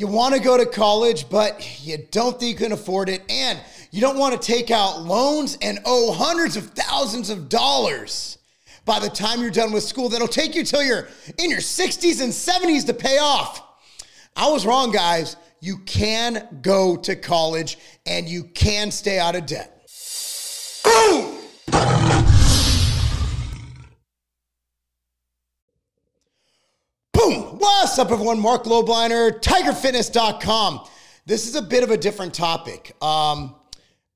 you want to go to college, but you don't think you can afford it, and you don't want to take out loans and owe hundreds of thousands of dollars by the time you're done with school that'll take you till you're in your 60s and 70s to pay off. I was wrong, guys. You can go to college and you can stay out of debt. What's up, everyone? Marc Lobliner, TigerFitness.com. This is a bit of a different topic. Um,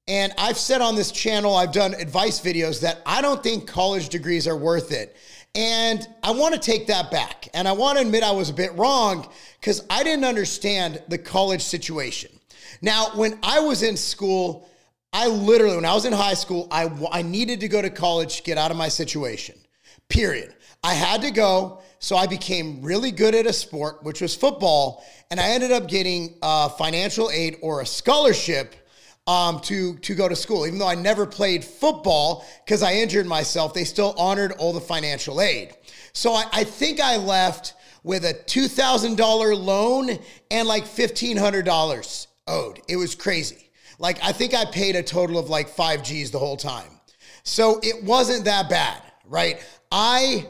and I've said on this channel, I've done advice videos that I don't think college degrees are worth it. And I want to take that back. And I want to admit I was a bit wrong because I didn't understand the college situation. Now, when I was in school, I literally, when I was in high school, I, I needed to go to college to get out of my situation, period. I had to go. So I became really good at a sport, which was football. And I ended up getting a financial aid or a scholarship um, to to go to school. Even though I never played football because I injured myself, they still honored all the financial aid. So I, I think I left with a two thousand dollar loan and like fifteen hundred dollars owed. It was crazy. Like I think I paid a total of like five G's the whole time. So it wasn't that bad, right? I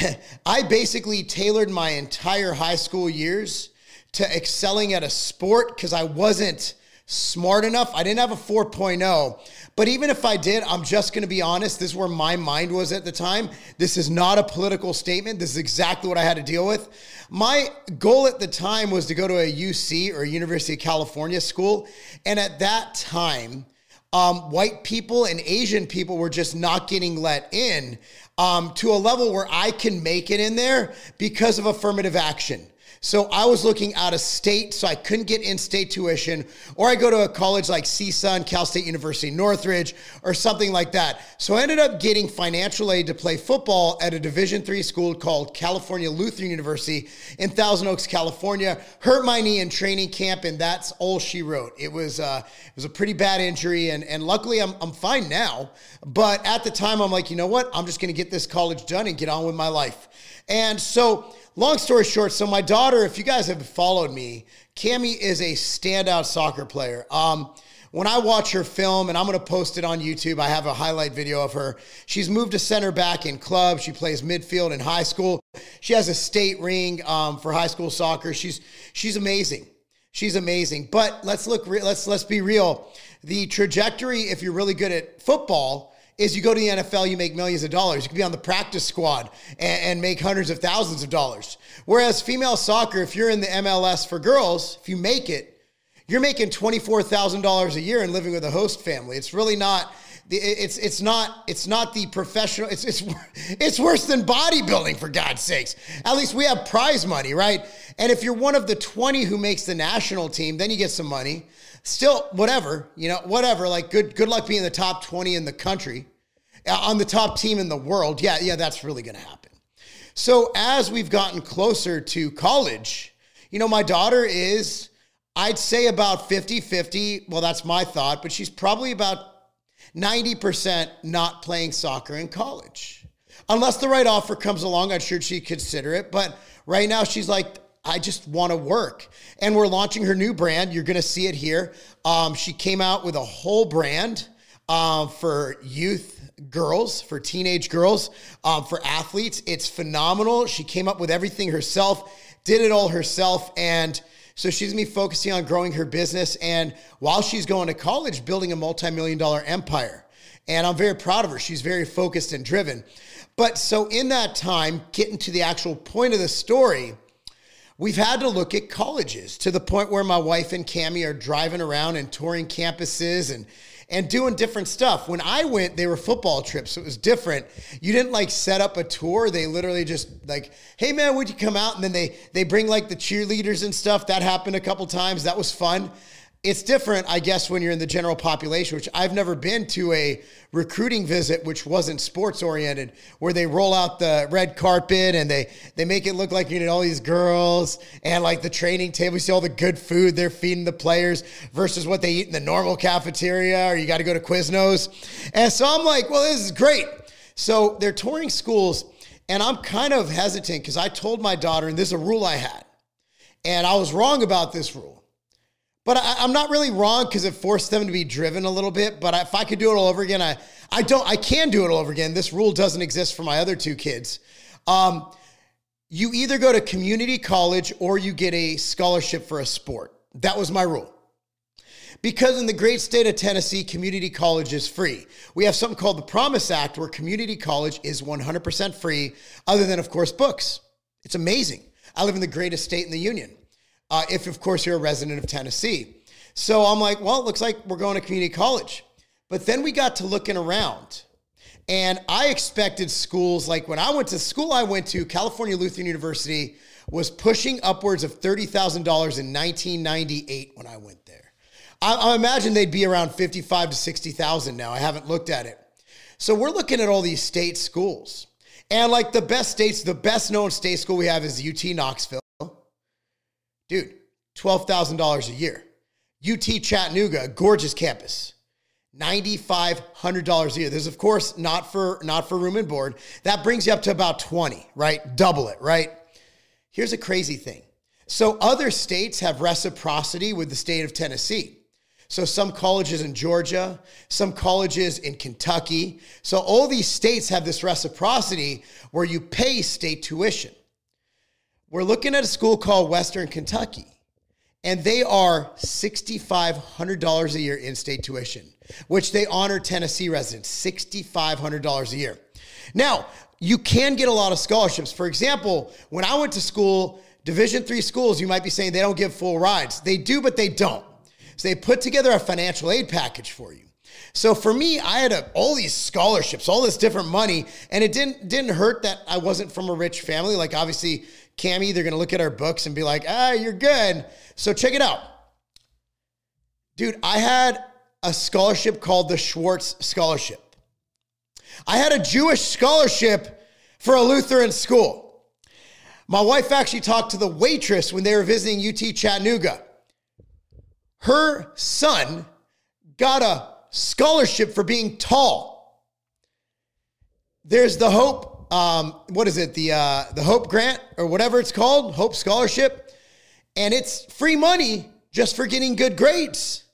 I basically tailored my entire high school years to excelling at a sport because I wasn't smart enough. I didn't have a 4.0. But even if I did, I'm just going to be honest. This is where my mind was at the time. This is not a political statement. This is exactly what I had to deal with. My goal at the time was to go to a UC or University of California school. And at that time, um, white people and Asian people were just not getting let in um, to a level where I can make it in there because of affirmative action. So I was looking out of state, so I couldn't get in state tuition, or I go to a college like CSUN, Cal State University Northridge, or something like that. So I ended up getting financial aid to play football at a Division three school called California Lutheran University in Thousand Oaks, California. Hurt my knee in training camp, and that's all she wrote. It was uh, it was a pretty bad injury, and and luckily I'm I'm fine now. But at the time, I'm like, you know what? I'm just gonna get this college done and get on with my life. And so long story short, so my daughter, if you guys have followed me, Cami is a standout soccer player. Um, when I watch her film, and I'm going to post it on YouTube, I have a highlight video of her. She's moved to center back in club. She plays midfield in high school. She has a state ring um, for high school soccer. She's she's amazing. She's amazing. But let's look. Let's let's be real. The trajectory, if you're really good at football, is you go to the NFL, you make millions of dollars. You can be on the practice squad and, and, make hundreds of thousands of dollars. Whereas female soccer, if you're in the MLS for girls, if you make it, you're making $24,000 a year and living with a host family. It's really not it's it's not it's not the professional it's it's it's worse than bodybuilding for God's sakes. At least we have prize money, right? And if you're one of the 20 who makes the national team, then you get some money still whatever you know whatever like good good luck being the top 20 in the country uh, on the top team in the world yeah yeah that's really going to happen so as we've gotten closer to college you know my daughter is i'd say about 50 50 well that's my thought but she's probably about 90% not playing soccer in college unless the right offer comes along i'm sure she'd consider it but right now she's like I just want to work. And we're launching her new brand. You're going to see it here. Um, she came out with a whole brand um, for youth girls, for teenage girls, um, for athletes. It's phenomenal. She came up with everything herself, did it all herself. And so she's to be focusing on growing her business. And while she's going to college, building a multi million dollar empire. And I'm very proud of her. She's very focused and driven. But so in that time, getting to the actual point of the story, we've had to look at colleges to the point where my wife and Cami are driving around and touring campuses and and doing different stuff. When I went, they were football trips, so it was different. You didn't like set up a tour. They literally just like, "Hey man, would you come out?" And then they they bring like the cheerleaders and stuff. That happened a couple times. That was fun it's different, I guess, when you're in the general population, which I've never been to a recruiting visit which wasn't sports oriented, where they roll out the red carpet and they they make it look like you need all these girls and like the training table. You see all the good food they're feeding the players versus what they eat in the normal cafeteria, or you got to go to Quiznos. And so I'm like, well, this is great. So they're touring schools, and I'm kind of hesitant because I told my daughter, and this is a rule I had And I was wrong about this rule. But I, am not really wrong because it forced them to be driven a little bit. But if I could do it all over again, I, I don't. I can do it all over again. This rule doesn't exist for my other two kids. Um, you either go to community college or you get a scholarship for a sport. That was my rule. Because in the great state of Tennessee, community college is free. We have something called the Promise Act where community college is 100% free, other than, of course, books. It's amazing. I live in the greatest state in the union, uh, if, of course, you're a resident of Tennessee. So I'm like, well, it looks like we're going to community college. But then we got to looking around. And I expected schools like when I went to school, I went to California Lutheran University was pushing upwards of $30,000 in 1998 when I went there. I, I imagine they'd be around 55 to 60,000 now. I haven't looked at it. So we're looking at all these state schools. And like the best states, the best known state school we have is UT Knoxville. Dude, $12,000 a year. UT Chattanooga, gorgeous campus. $9500 a year. There's of course not for not for room and board. That brings you up to about 20, right? Double it, right? Here's a crazy thing. So other states have reciprocity with the state of Tennessee. So some colleges in Georgia, some colleges in Kentucky. So all these states have this reciprocity where you pay state tuition. We're looking at a school called Western Kentucky, and they are $6,500 a year in state tuition, which they honor Tennessee residents, $6,500 a year. Now, you can get a lot of scholarships. For example, when I went to school, Division three schools, you might be saying they don't give full rides. They do, but they don't. So they put together a financial aid package for you. So for me, I had a, all these scholarships, all this different money, and it didn't didn't hurt that I wasn't from a rich family. Like obviously, Cami, they're gonna look at our books and be like, ah, you're good. So check it out, dude. I had a scholarship called the Schwartz Scholarship. I had a Jewish scholarship for a Lutheran school. My wife actually talked to the waitress when they were visiting UT Chattanooga her son got a scholarship for being tall. There's the Hope, um, what is it? The uh, the Hope Grant or whatever it's called, Hope Scholarship, and it's free money just for getting good grades.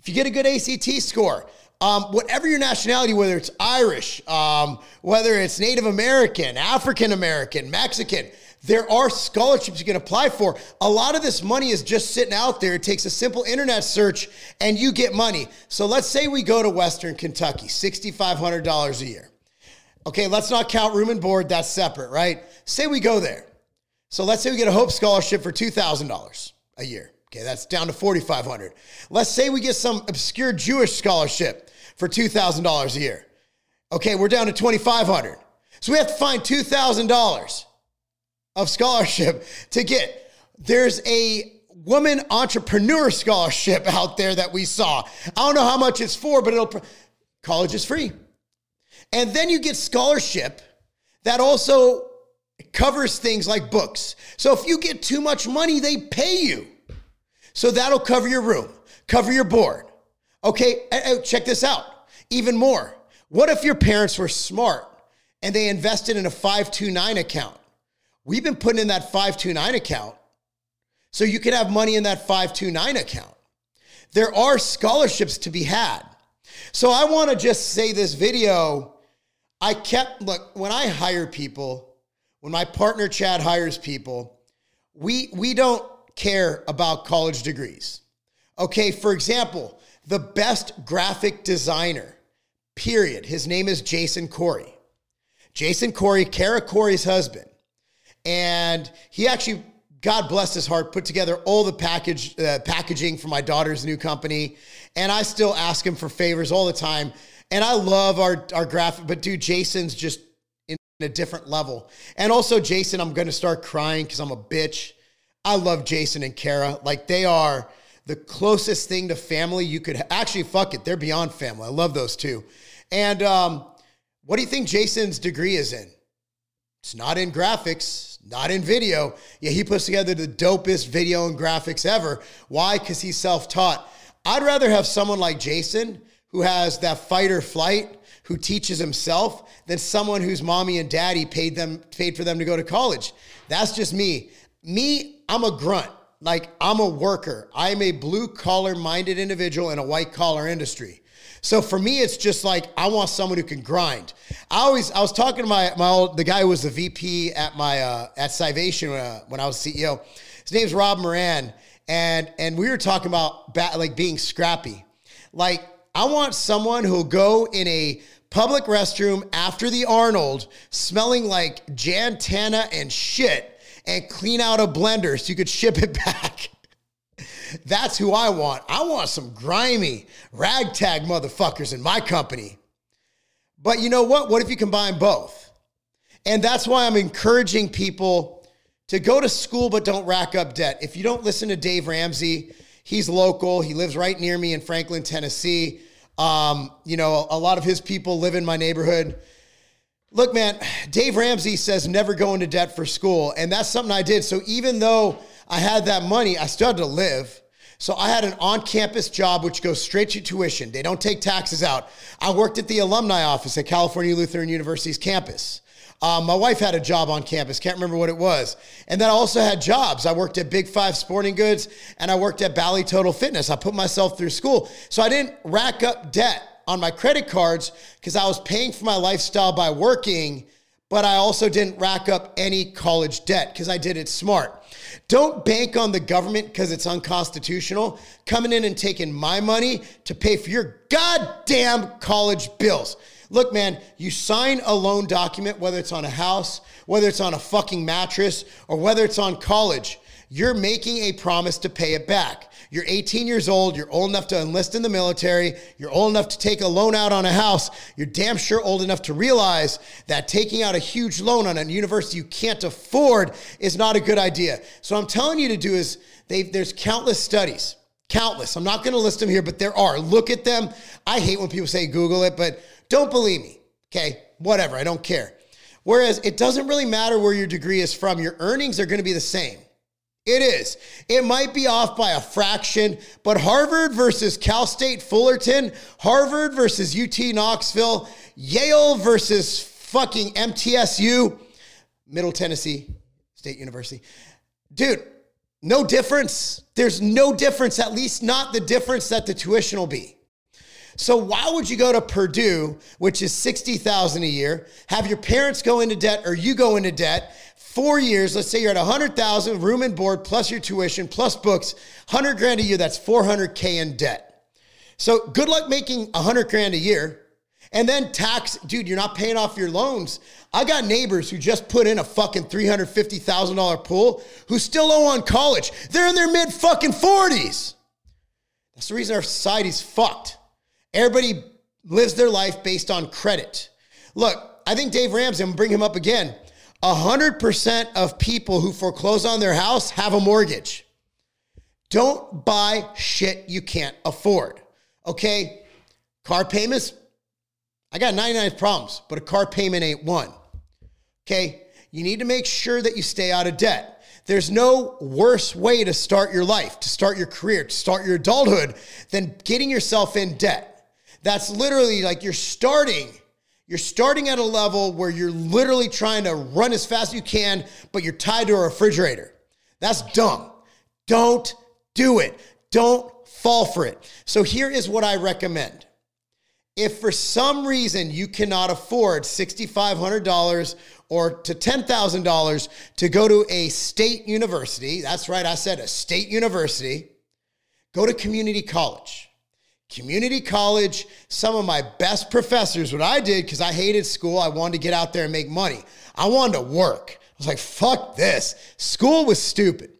If you get a good ACT score, um, whatever your nationality, whether it's Irish, um, whether it's Native American, African American, Mexican, there are scholarships you can apply for. A lot of this money is just sitting out there. It takes a simple internet search and you get money. So let's say we go to Western Kentucky, $6,500 a year. Okay, let's not count room and board, that's separate, right? Say we go there. So let's say we get a Hope Scholarship for $2,000 a year. Okay, that's down to 4500 Let's say we get some obscure Jewish scholarship for $2,000 a year. Okay, we're down to 2500 So we have to find $2,000 of scholarship to get. There's a woman entrepreneur scholarship out there that we saw. I don't know how much it's for, but it'll college is free. And then you get scholarship that also covers things like books. So if you get too much money, they pay you. So that'll cover your room, cover your board. Okay, check this out. Even more. What if your parents were smart and they invested in a 529 account? We've been putting in that 529 account so you could have money in that 529 account. There are scholarships to be had. So I want to just say this video. I kept, look, when I hire people, when my partner Chad hires people, we, we don't care about college degrees. Okay, for example, the best graphic designer, period. His name is Jason Corey. Jason Corey, Kara Corey's husband. And he actually, God bless his heart, put together all the package uh, packaging for my daughter's new company. And I still ask him for favors all the time. And I love our our graphic, but dude, Jason's just in a different level. And also, Jason, I'm gonna start crying because I'm a bitch. I love Jason and Kara. Like they are the closest thing to family you could actually fuck it. They're beyond family. I love those two. And um, what do you think Jason's degree is in? It's not in graphics not in video. Yeah, he puts together the dopest video and graphics ever. Why? Because he's self taught. I'd rather have someone like Jason who has that fight or flight, who teaches himself, than someone whose mommy and daddy paid them paid for them to go to college. That's just me. Me, I'm a grunt. Like I'm a worker. I'm a blue collar minded individual in a white collar industry. So for me, it's just like I want someone who can grind. I always I was talking to my my old the guy who was the VP at my uh, at Scivation uh, when I was CEO. His name's Rob Moran, and and we were talking about ba- like being scrappy. Like I want someone who'll go in a public restroom after the Arnold, smelling like Jantana and shit and clean out a blender so you could ship it back. That's who I want. I want some grimy ragtag motherfuckers in my company. But you know what? What if you combine both? And that's why I'm encouraging people to go to school but don't rack up debt. If you don't listen to Dave Ramsey, he's local. He lives right near me in Franklin, Tennessee. Um, you know, a lot of his people live in my neighborhood. Look, man, Dave Ramsey says never go into debt for school. And that's something I did. So even though I had that money, I still had to live. So I had an on campus job which goes straight to tuition. They don't take taxes out. I worked at the alumni office at California Lutheran University's campus. Um, my wife had a job on campus, can't remember what it was. And then I also had jobs. I worked at Big Five Sporting Goods and I worked at Bally Total Fitness. I put myself through school. So I didn't rack up debt on my credit cards because I was paying for my lifestyle by working, but I also didn't rack up any college debt because I did it smart. Don't bank on the government because it's unconstitutional coming in and taking my money to pay for your goddamn college bills. Look, man, you sign a loan document, whether it's on a house, whether it's on a fucking mattress, or whether it's on college. You're making a promise to pay it back. You're 18 years old. You're old enough to enlist in the military. You're old enough to take a loan out on a house. You're damn sure old enough to realize that taking out a huge loan on a university you can't afford is not a good idea. So I'm telling you to do is there's countless studies. Countless. I'm not going to list them here, but there are. Look at them. I hate when people say Google it, but don't believe me. Okay, whatever. I don't care. Whereas it doesn't really matter where your degree is from, your earnings are going to be the same. It is. It might be off by a fraction, but Harvard versus Cal State Fullerton, Harvard versus UT Knoxville, Yale versus fucking MTSU, Middle Tennessee State University. Dude, no difference. There's no difference, at least not the difference that the tuition will be. So why would you go to Purdue, which is 60,000 a year, have your parents go into debt or you go into debt, four years, let's say you're at 100,000 room and board plus your tuition plus books, 100 grand a year, that's 400K in debt. So good luck making 100 grand a year. And then tax, dude, you're not paying off your loans. I got neighbors who just put in a fucking $350,000 pool who still owe on college. They're in their mid fucking 40s. That's the reason our society's fucked. Everybody lives their life based on credit. Look, I think Dave Ramsey, I'm gonna bring him up again. 100% of people who foreclose on their house have a mortgage. Don't buy shit you can't afford. Okay? Car payments, I got 99 problems, but a car payment ain't one. Okay? You need to make sure that you stay out of debt. There's no worse way to start your life, to start your career, to start your adulthood than getting yourself in debt. That's literally like you're starting you're starting at a level where you're literally trying to run as fast as you can, but you're tied to a refrigerator. That's dumb. Don't do it. Don't fall for it. So here is what I recommend. If for some reason you cannot afford $6,500 or to $10,000 to go to a state university, that's right, I said a state university, go to community college community college, some of my best professors, what I did, because I hated school, I wanted to get out there and make money. I wanted to work. I was like, fuck this. School was stupid.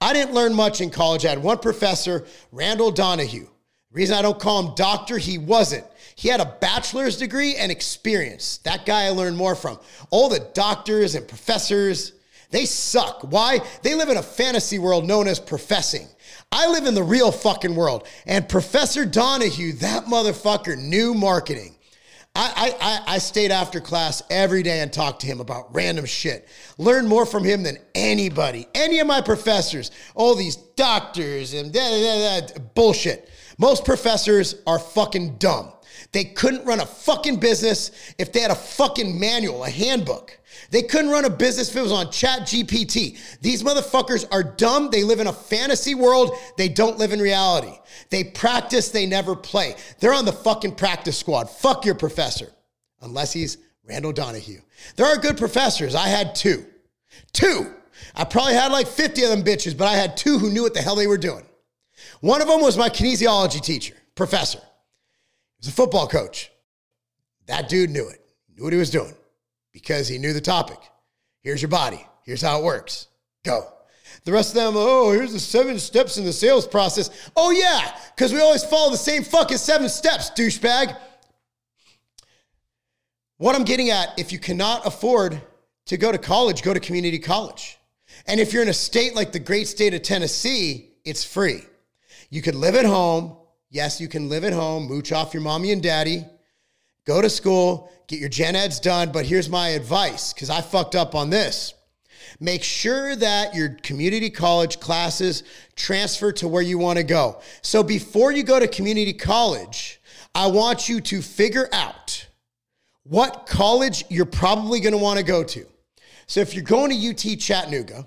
I didn't learn much in college. I had one professor, Randall Donahue. The reason I don't call him doctor, he wasn't. He had a bachelor's degree and experience. That guy I learned more from. All the doctors and professors, they suck. Why? They live in a fantasy world known as professing. I live in the real fucking world. And Professor Donahue, that motherfucker, knew marketing. I, I, I stayed after class every day and talked to him about random shit. Learned more from him than anybody, any of my professors, all these doctors and da, da, da, da bullshit. Most professors are fucking dumb. They couldn't run a fucking business if they had a fucking manual, a handbook. They couldn't run a business if it was on Chat GPT. These motherfuckers are dumb. They live in a fantasy world. They don't live in reality. They practice, they never play. They're on the fucking practice squad. Fuck your professor, unless he's Randall Donahue. There are good professors. I had two. Two. I probably had like 50 of them bitches, but I had two who knew what the hell they were doing. One of them was my kinesiology teacher, professor. He was a football coach. That dude knew it, knew what he was doing because he knew the topic. Here's your body. Here's how it works. Go. The rest of them, oh, here's the seven steps in the sales process. Oh, yeah, because we always follow the same fucking seven steps, douchebag. What I'm getting at, if you cannot afford to go to college, go to community college. And if you're in a state like the great state of Tennessee, it's free. You could live at home. Yes, you can live at home, mooch off your mommy and daddy, go to school, get your gen eds done. But here's my advice because I fucked up on this. Make sure that your community college classes transfer to where you want to go. So before you go to community college, I want you to figure out what college you're probably going to want to go to. So if you're going to UT Chattanooga,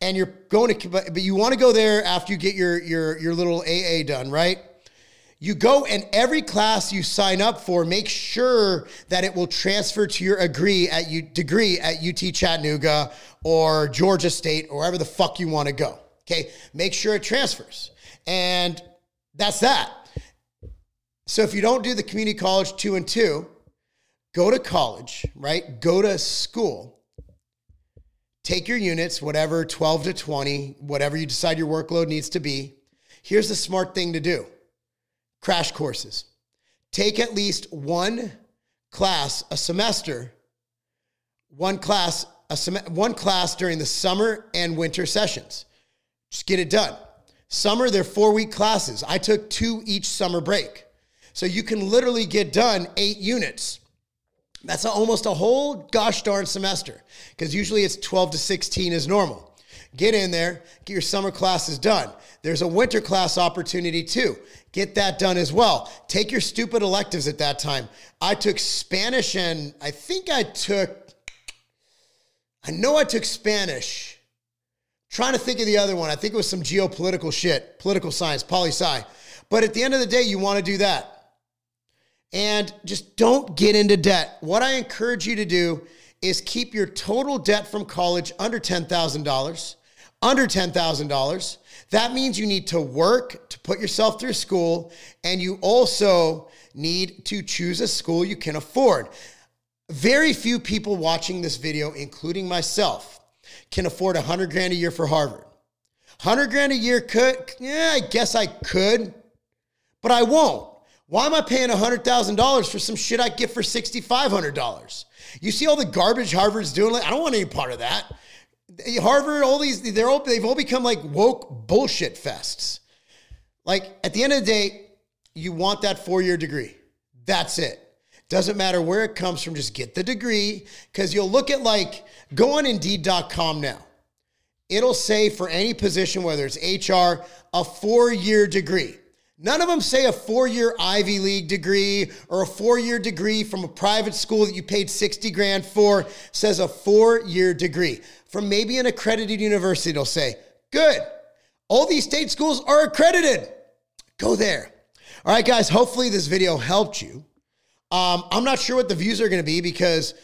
and you're going to, but you want to go there after you get your your your little AA done, right? You go and every class you sign up for, make sure that it will transfer to your agree at you degree at UT Chattanooga or Georgia State or wherever the fuck you want to go. Okay, make sure it transfers, and that's that. So if you don't do the community college two and two, go to college, right? Go to school take your units, whatever 12 to 20, whatever you decide your workload needs to be. Here's the smart thing to do crash courses. Take at least one class a semester, one class a sem- one class during the summer and winter sessions. Just get it done. Summer, they're four week classes. I took two each summer break. So you can literally get done eight units that's almost a whole gosh darn semester because usually it's 12 to 16 is normal. Get in there, get your summer classes done. There's a winter class opportunity too. Get that done as well. Take your stupid electives at that time. I took Spanish and I think I took, I know I took Spanish. trying to think of the other one. I think it was some geopolitical shit, political science, poli sci. But at the end of the day, you want to do that and just don't get into debt. What I encourage you to do is keep your total debt from college under $10,000. Under $10,000. That means you need to work to put yourself through school, and you also need to choose a school you can afford. Very few people watching this video, including myself, can afford 100 grand a year for Harvard. 100 grand a year could, yeah, I guess I could, but I won't. Why am I paying $100,000 for some shit I get for $6,500? You see all the garbage Harvard's doing? Like, I don't want any part of that. Harvard, all these, they're all, they've all become like woke bullshit fests. Like, at the end of the day, you want that four year degree. That's it. Doesn't matter where it comes from, just get the degree. Because you'll look at like, go on Indeed.com now. It'll say for any position, whether it's HR, a four year degree. None of them say a four year Ivy League degree or a four year degree from a private school that you paid 60 grand for. Says a four year degree from maybe an accredited university. They'll say, good. All these state schools are accredited. Go there. All right, guys, hopefully this video helped you. Um, I'm not sure what the views are going to be because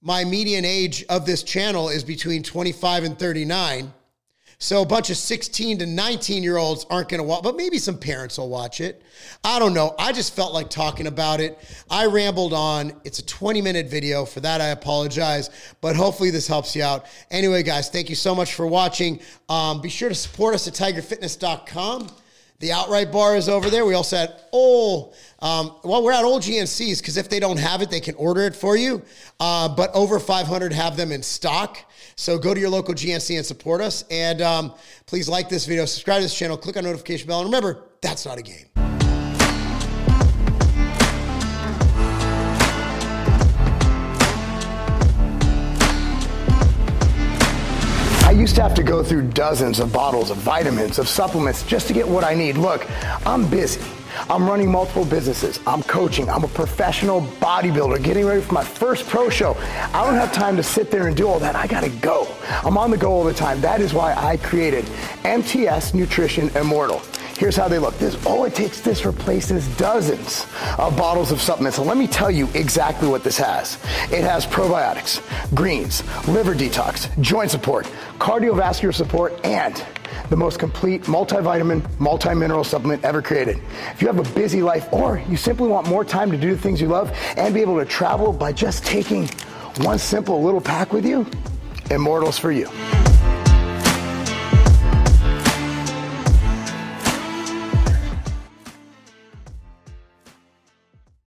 my median age of this channel is between 25 and 39. So a bunch of 16 to 19 year olds aren't going to watch, but maybe some parents will watch it. I don't know. I just felt like talking about it. I rambled on. It's a 20 minute video. For that, I apologize, but hopefully this helps you out. Anyway, guys, thank you so much for watching. Um, be sure to support us at tigerfitness.com. The outright bar is over there. We also had all, um, well, we're at Old GNCs because if they don't have it, they can order it for you. Uh, but over 500 have them in stock. So go to your local GNC and support us. And um, please like this video, subscribe to this channel, click on notification bell. And remember, that's not a game. Used to have to go through dozens of bottles of vitamins, of supplements just to get what I need. Look, I'm busy. I'm running multiple businesses. I'm coaching. I'm a professional bodybuilder getting ready for my first pro show. I don't have time to sit there and do all that. I got to go. I'm on the go all the time. That is why I created MTS Nutrition Immortal. Here's how they look. This all it takes this replaces dozens of bottles of supplements. And let me tell you exactly what this has. It has probiotics, greens, liver detox, joint support, cardiovascular support, and the most complete multivitamin, multi-mineral supplement ever created. If you have a busy life or you simply want more time to do the things you love and be able to travel by just taking one simple little pack with you, Immortals for you.